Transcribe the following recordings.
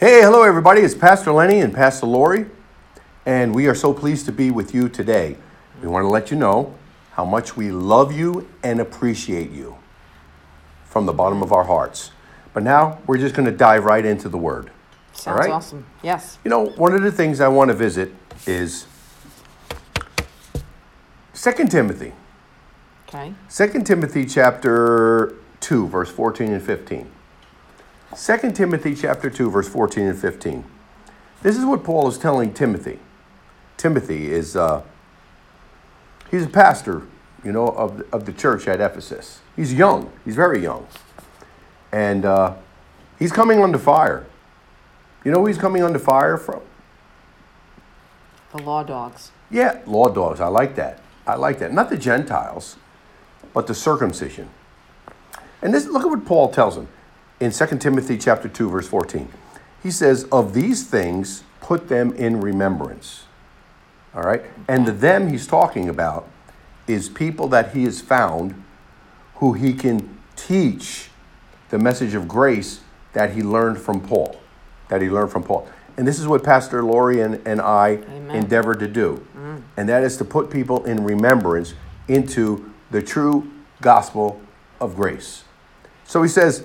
Hey, hello everybody. It's Pastor Lenny and Pastor Lori, and we are so pleased to be with you today. We want to let you know how much we love you and appreciate you from the bottom of our hearts. But now we're just going to dive right into the word. Sounds right. awesome. Yes. You know, one of the things I want to visit is 2 Timothy. Okay. 2 Timothy chapter 2, verse 14 and 15. 2 Timothy chapter 2, verse 14 and 15. This is what Paul is telling Timothy. Timothy is, uh, he's a pastor, you know, of, of the church at Ephesus. He's young, he's very young. And uh, he's coming under fire. You know who he's coming under fire from? The law dogs. Yeah, law dogs. I like that. I like that. Not the Gentiles, but the circumcision. And this look at what Paul tells him in 2 Timothy chapter 2 verse 14. He says, "Of these things put them in remembrance." All right? And the them he's talking about is people that he has found who he can teach the message of grace that he learned from Paul. That he learned from Paul. And this is what Pastor Lori and, and I Amen. endeavor to do. Mm. And that is to put people in remembrance into the true gospel of grace. So he says,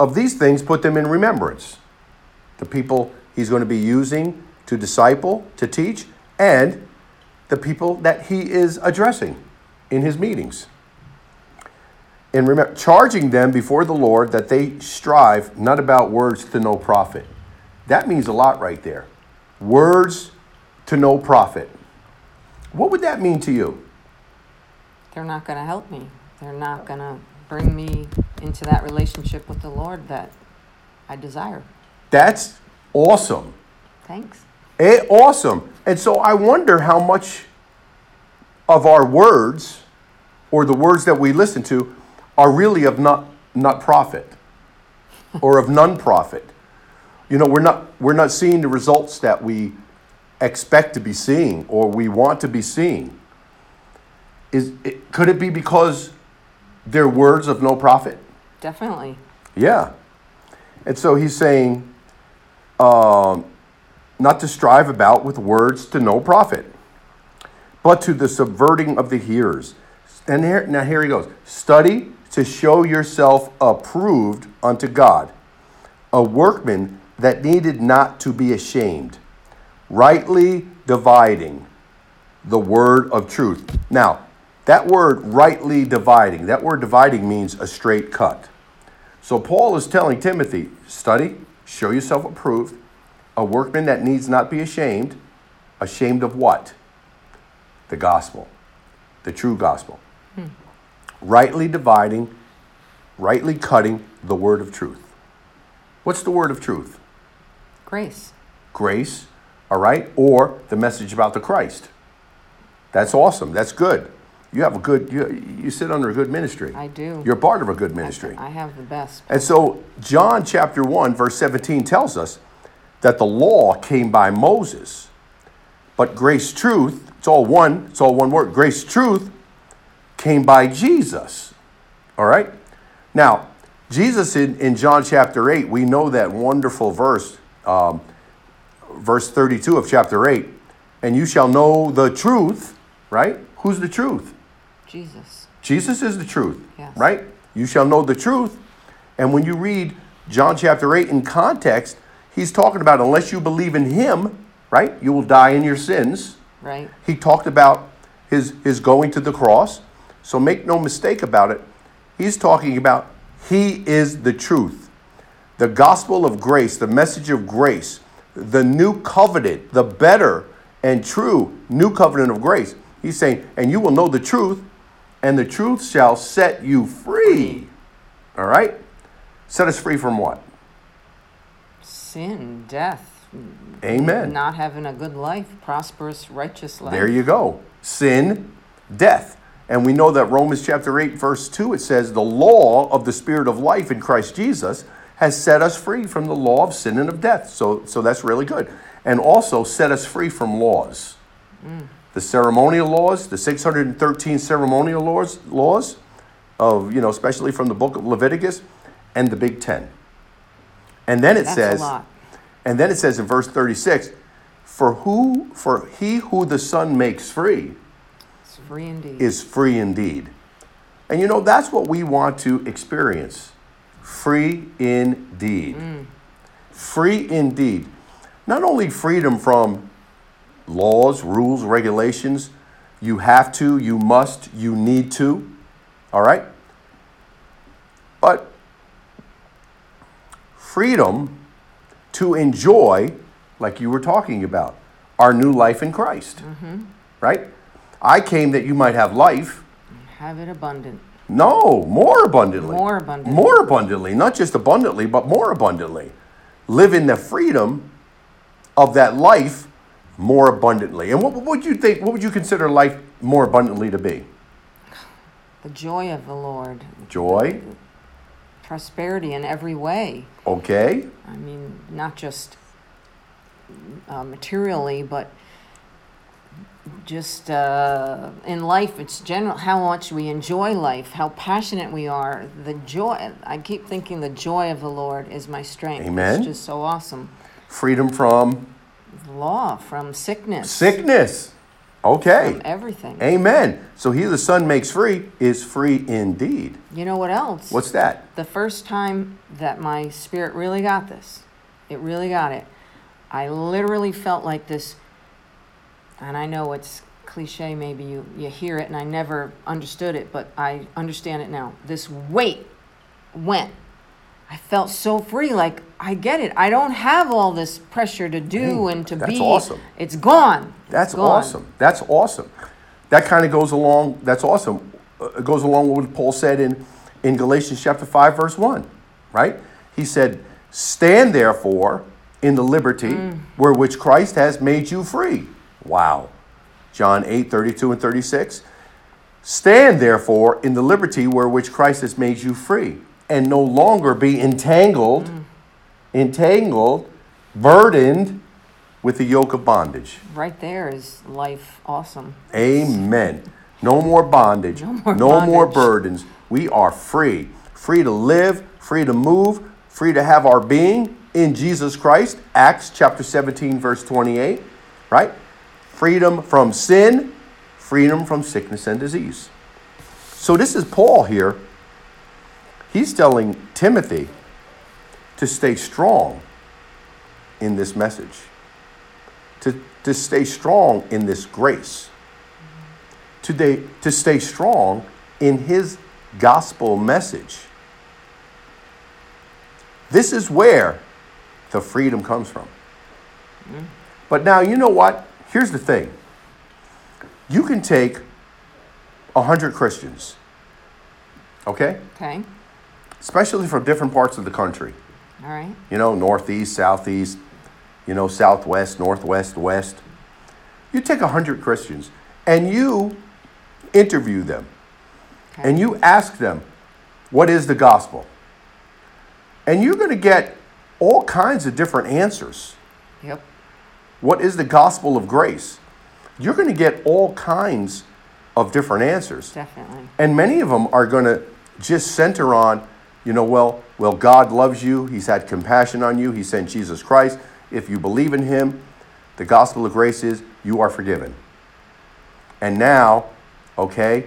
of these things, put them in remembrance. The people he's going to be using to disciple, to teach, and the people that he is addressing in his meetings. And remember, charging them before the Lord that they strive not about words to no profit. That means a lot right there. Words to no profit. What would that mean to you? They're not going to help me. They're not going to bring me into that relationship with the Lord that I desire. That's awesome. Thanks. Eh, awesome. And so I wonder how much of our words or the words that we listen to are really of not, not profit or of none profit. You know, we're not, we're not seeing the results that we expect to be seeing or we want to be seeing. Is, it, could it be because they're words of no profit? Definitely. Yeah. And so he's saying, um, not to strive about with words to no profit, but to the subverting of the hearers. And here, now here he goes study to show yourself approved unto God, a workman that needed not to be ashamed, rightly dividing the word of truth. Now, that word rightly dividing, that word dividing means a straight cut. So Paul is telling Timothy, study, show yourself approved, a workman that needs not be ashamed. Ashamed of what? The gospel, the true gospel. Hmm. Rightly dividing, rightly cutting the word of truth. What's the word of truth? Grace. Grace, all right? Or the message about the Christ. That's awesome. That's good. You have a good, you, you sit under a good ministry. I do. You're part of a good ministry. I have the best. And so, John chapter 1, verse 17 tells us that the law came by Moses, but grace, truth, it's all one, it's all one word. Grace, truth came by Jesus. All right? Now, Jesus in, in John chapter 8, we know that wonderful verse, um, verse 32 of chapter 8, and you shall know the truth, right? Who's the truth? Jesus. Jesus is the truth, Yes. right? You shall know the truth. And when you read John chapter 8 in context, he's talking about unless you believe in him, right? You will die in your sins. Right? He talked about his, his going to the cross. So make no mistake about it. He's talking about he is the truth. The gospel of grace, the message of grace, the new covenant, the better and true new covenant of grace. He's saying, and you will know the truth, and the truth shall set you free. All right? Set us free from what? Sin, death, Amen. not having a good life, prosperous, righteous life. There you go. Sin, death. And we know that Romans chapter 8, verse 2, it says, The law of the Spirit of life in Christ Jesus has set us free from the law of sin and of death. So, so that's really good. And also set us free from laws. Mm. The ceremonial laws, the 613 ceremonial laws, laws of, you know, especially from the book of Leviticus and the Big Ten. And then it That's says. And then it says in verse 36 For who, for he who the Son makes free free indeed. is free indeed. And you know, that's what we want to experience free indeed. Mm. Free indeed. Not only freedom from laws, rules, regulations, you have to, you must, you need to, all right? But freedom to enjoy, like you were talking about, our new life in Christ, mm-hmm. right? I came that you might have life. Have it abundant. No, more abundantly. More abundantly. More abundantly, not just abundantly, but more abundantly. Live in the freedom of that life more abundantly. And what, what would you think? What would you consider life more abundantly to be? The joy of the Lord. Joy. Prosperity in every way. Okay. I mean, not just uh, materially, but just uh, in life. It's general how much we enjoy life, how passionate we are. The joy. I keep thinking the joy of the Lord is my strength. Amen. It's just so awesome. Freedom from Law from sickness. sickness. Okay. From everything. Amen. So he the Son makes free is free indeed. You know what else? What's that? the first time that my spirit really got this, it really got it. I literally felt like this, and I know it's cliche, maybe you, you hear it, and I never understood it, but I understand it now. This weight went. I felt so free, like I get it. I don't have all this pressure to do Hey, and to that's be. awesome. It's gone. That's It's gone. awesome. That's awesome. That kind of goes along. That's awesome. Uh, It goes along with what Paul said in in Galatians chapter five, verse one, right? He said, "Stand therefore in the liberty where which Christ has made you free." Wow. John 8, 32 and 36. Stand therefore in the liberty where which Christ has made you free, and no longer be entangled, entangled, burdened with the yoke of bondage. Right there is life awesome. Amen. No more bondage. No more more bondage. burdens. We are free. Free to live, free to move, free to have our being in Jesus Christ. Acts chapter 17, verse 28. Right? Freedom from sin, freedom from sickness and disease. So this is Paul here. He's telling Timothy to stay strong in this message, to, to stay strong in this grace to, de- to stay strong in his gospel message. This is where the freedom comes from. But now, you know what? Here's the thing you can take 100 Christians, okay? Okay. Especially from different parts of the country, All right. you know, northeast, southeast, you know, southwest, northwest, west. You take 100 Christians and you interview them Okay. and you ask them, what is the gospel? And you're going to get all kinds of different answers. Yep. What is the gospel of grace? You're going to get all kinds of different answers. Definitely. And many of them are going to just center on, you know, well, well, God loves you. He's had compassion on you. He sent Jesus Christ. If you believe in him, the gospel of grace is you are forgiven. And now, okay,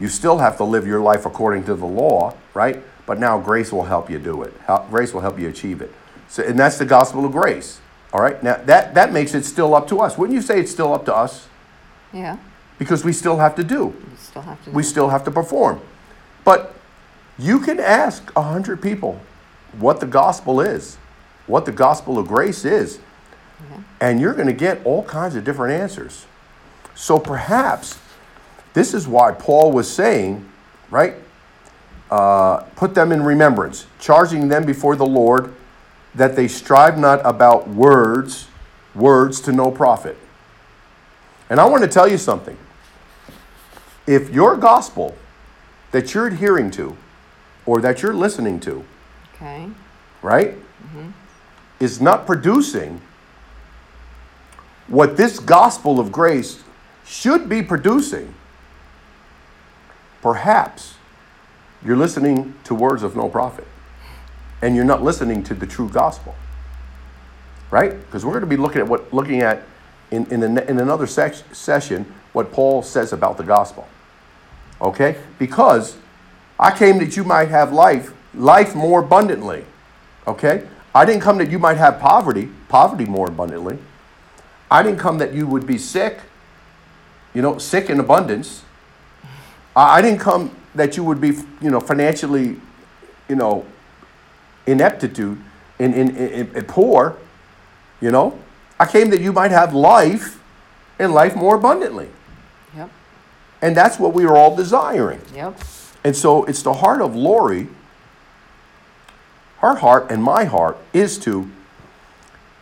you still have to live your life according to the law, right? But now grace will help you do it. Grace will help you achieve it. So, and that's the gospel of grace. All right. Now that that makes it still up to us. Wouldn't you say it's still up to us? Yeah. Because we still have to do. We still have to. We still have to perform. But you can ask a hundred people what the gospel is, what the gospel of grace is, and you're going to get all kinds of different answers. So perhaps this is why Paul was saying, right? Uh, put them in remembrance, charging them before the Lord that they strive not about words, words to no profit. And I want to tell you something. If your gospel that you're adhering to or that you're listening to, Okay. right, mm-hmm. is not producing what this gospel of grace should be producing, perhaps you're listening to words of no profit and you're not listening to the true gospel. right? Because we're going to be looking at what looking at in in, ne- in another sec- session what Paul says about the gospel. Okay? Because I came that you might have life, life more abundantly. Okay? I didn't come that you might have poverty, poverty more abundantly. I didn't come that you would be sick, you know, sick in abundance. I I didn't come that you would be, you know, financially, you know, ineptitude, in, in, in, in poor, you know. I came that you might have life and life more abundantly. Yep. And that's what we are all desiring. Yep. And so it's the heart of Lori, her heart and my heart is to,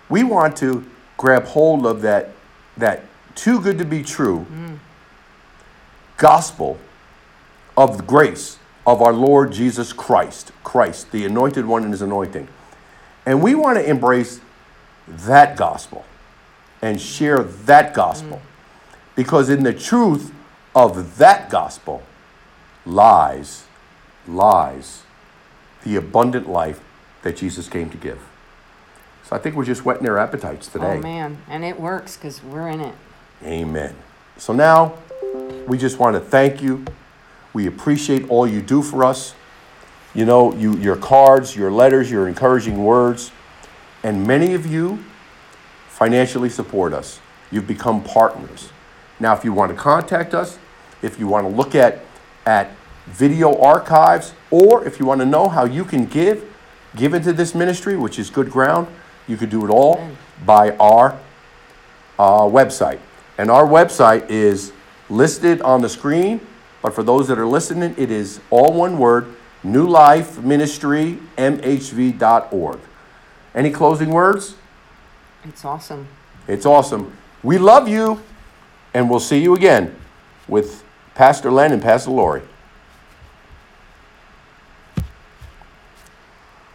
we want to grab hold of that, that too good to be true gospel of the grace of our Lord Jesus Christ, Christ, the anointed one in his anointing. And we want to embrace that gospel and share that gospel. Mm. Because in the truth of that gospel lies, lies the abundant life that Jesus came to give. So I think we're just whetting our appetites today. Oh man, and it works because we're in it. Amen. So now we just want to thank you. We appreciate all you do for us. You know, you, your cards, your letters, your encouraging words, and many of you financially support us. You've become partners. Now, if you want to contact us, if you want to look at, at video archives, or if you want to know how you can give, give into this ministry, which is good ground, you could do it all Amen. by our uh, website. And our website is listed on the screen, but for those that are listening, it is all one word New Life Ministry, MHV.org. Any closing words? It's awesome. It's awesome. We love you, and we'll see you again with Pastor Len and Pastor Lori.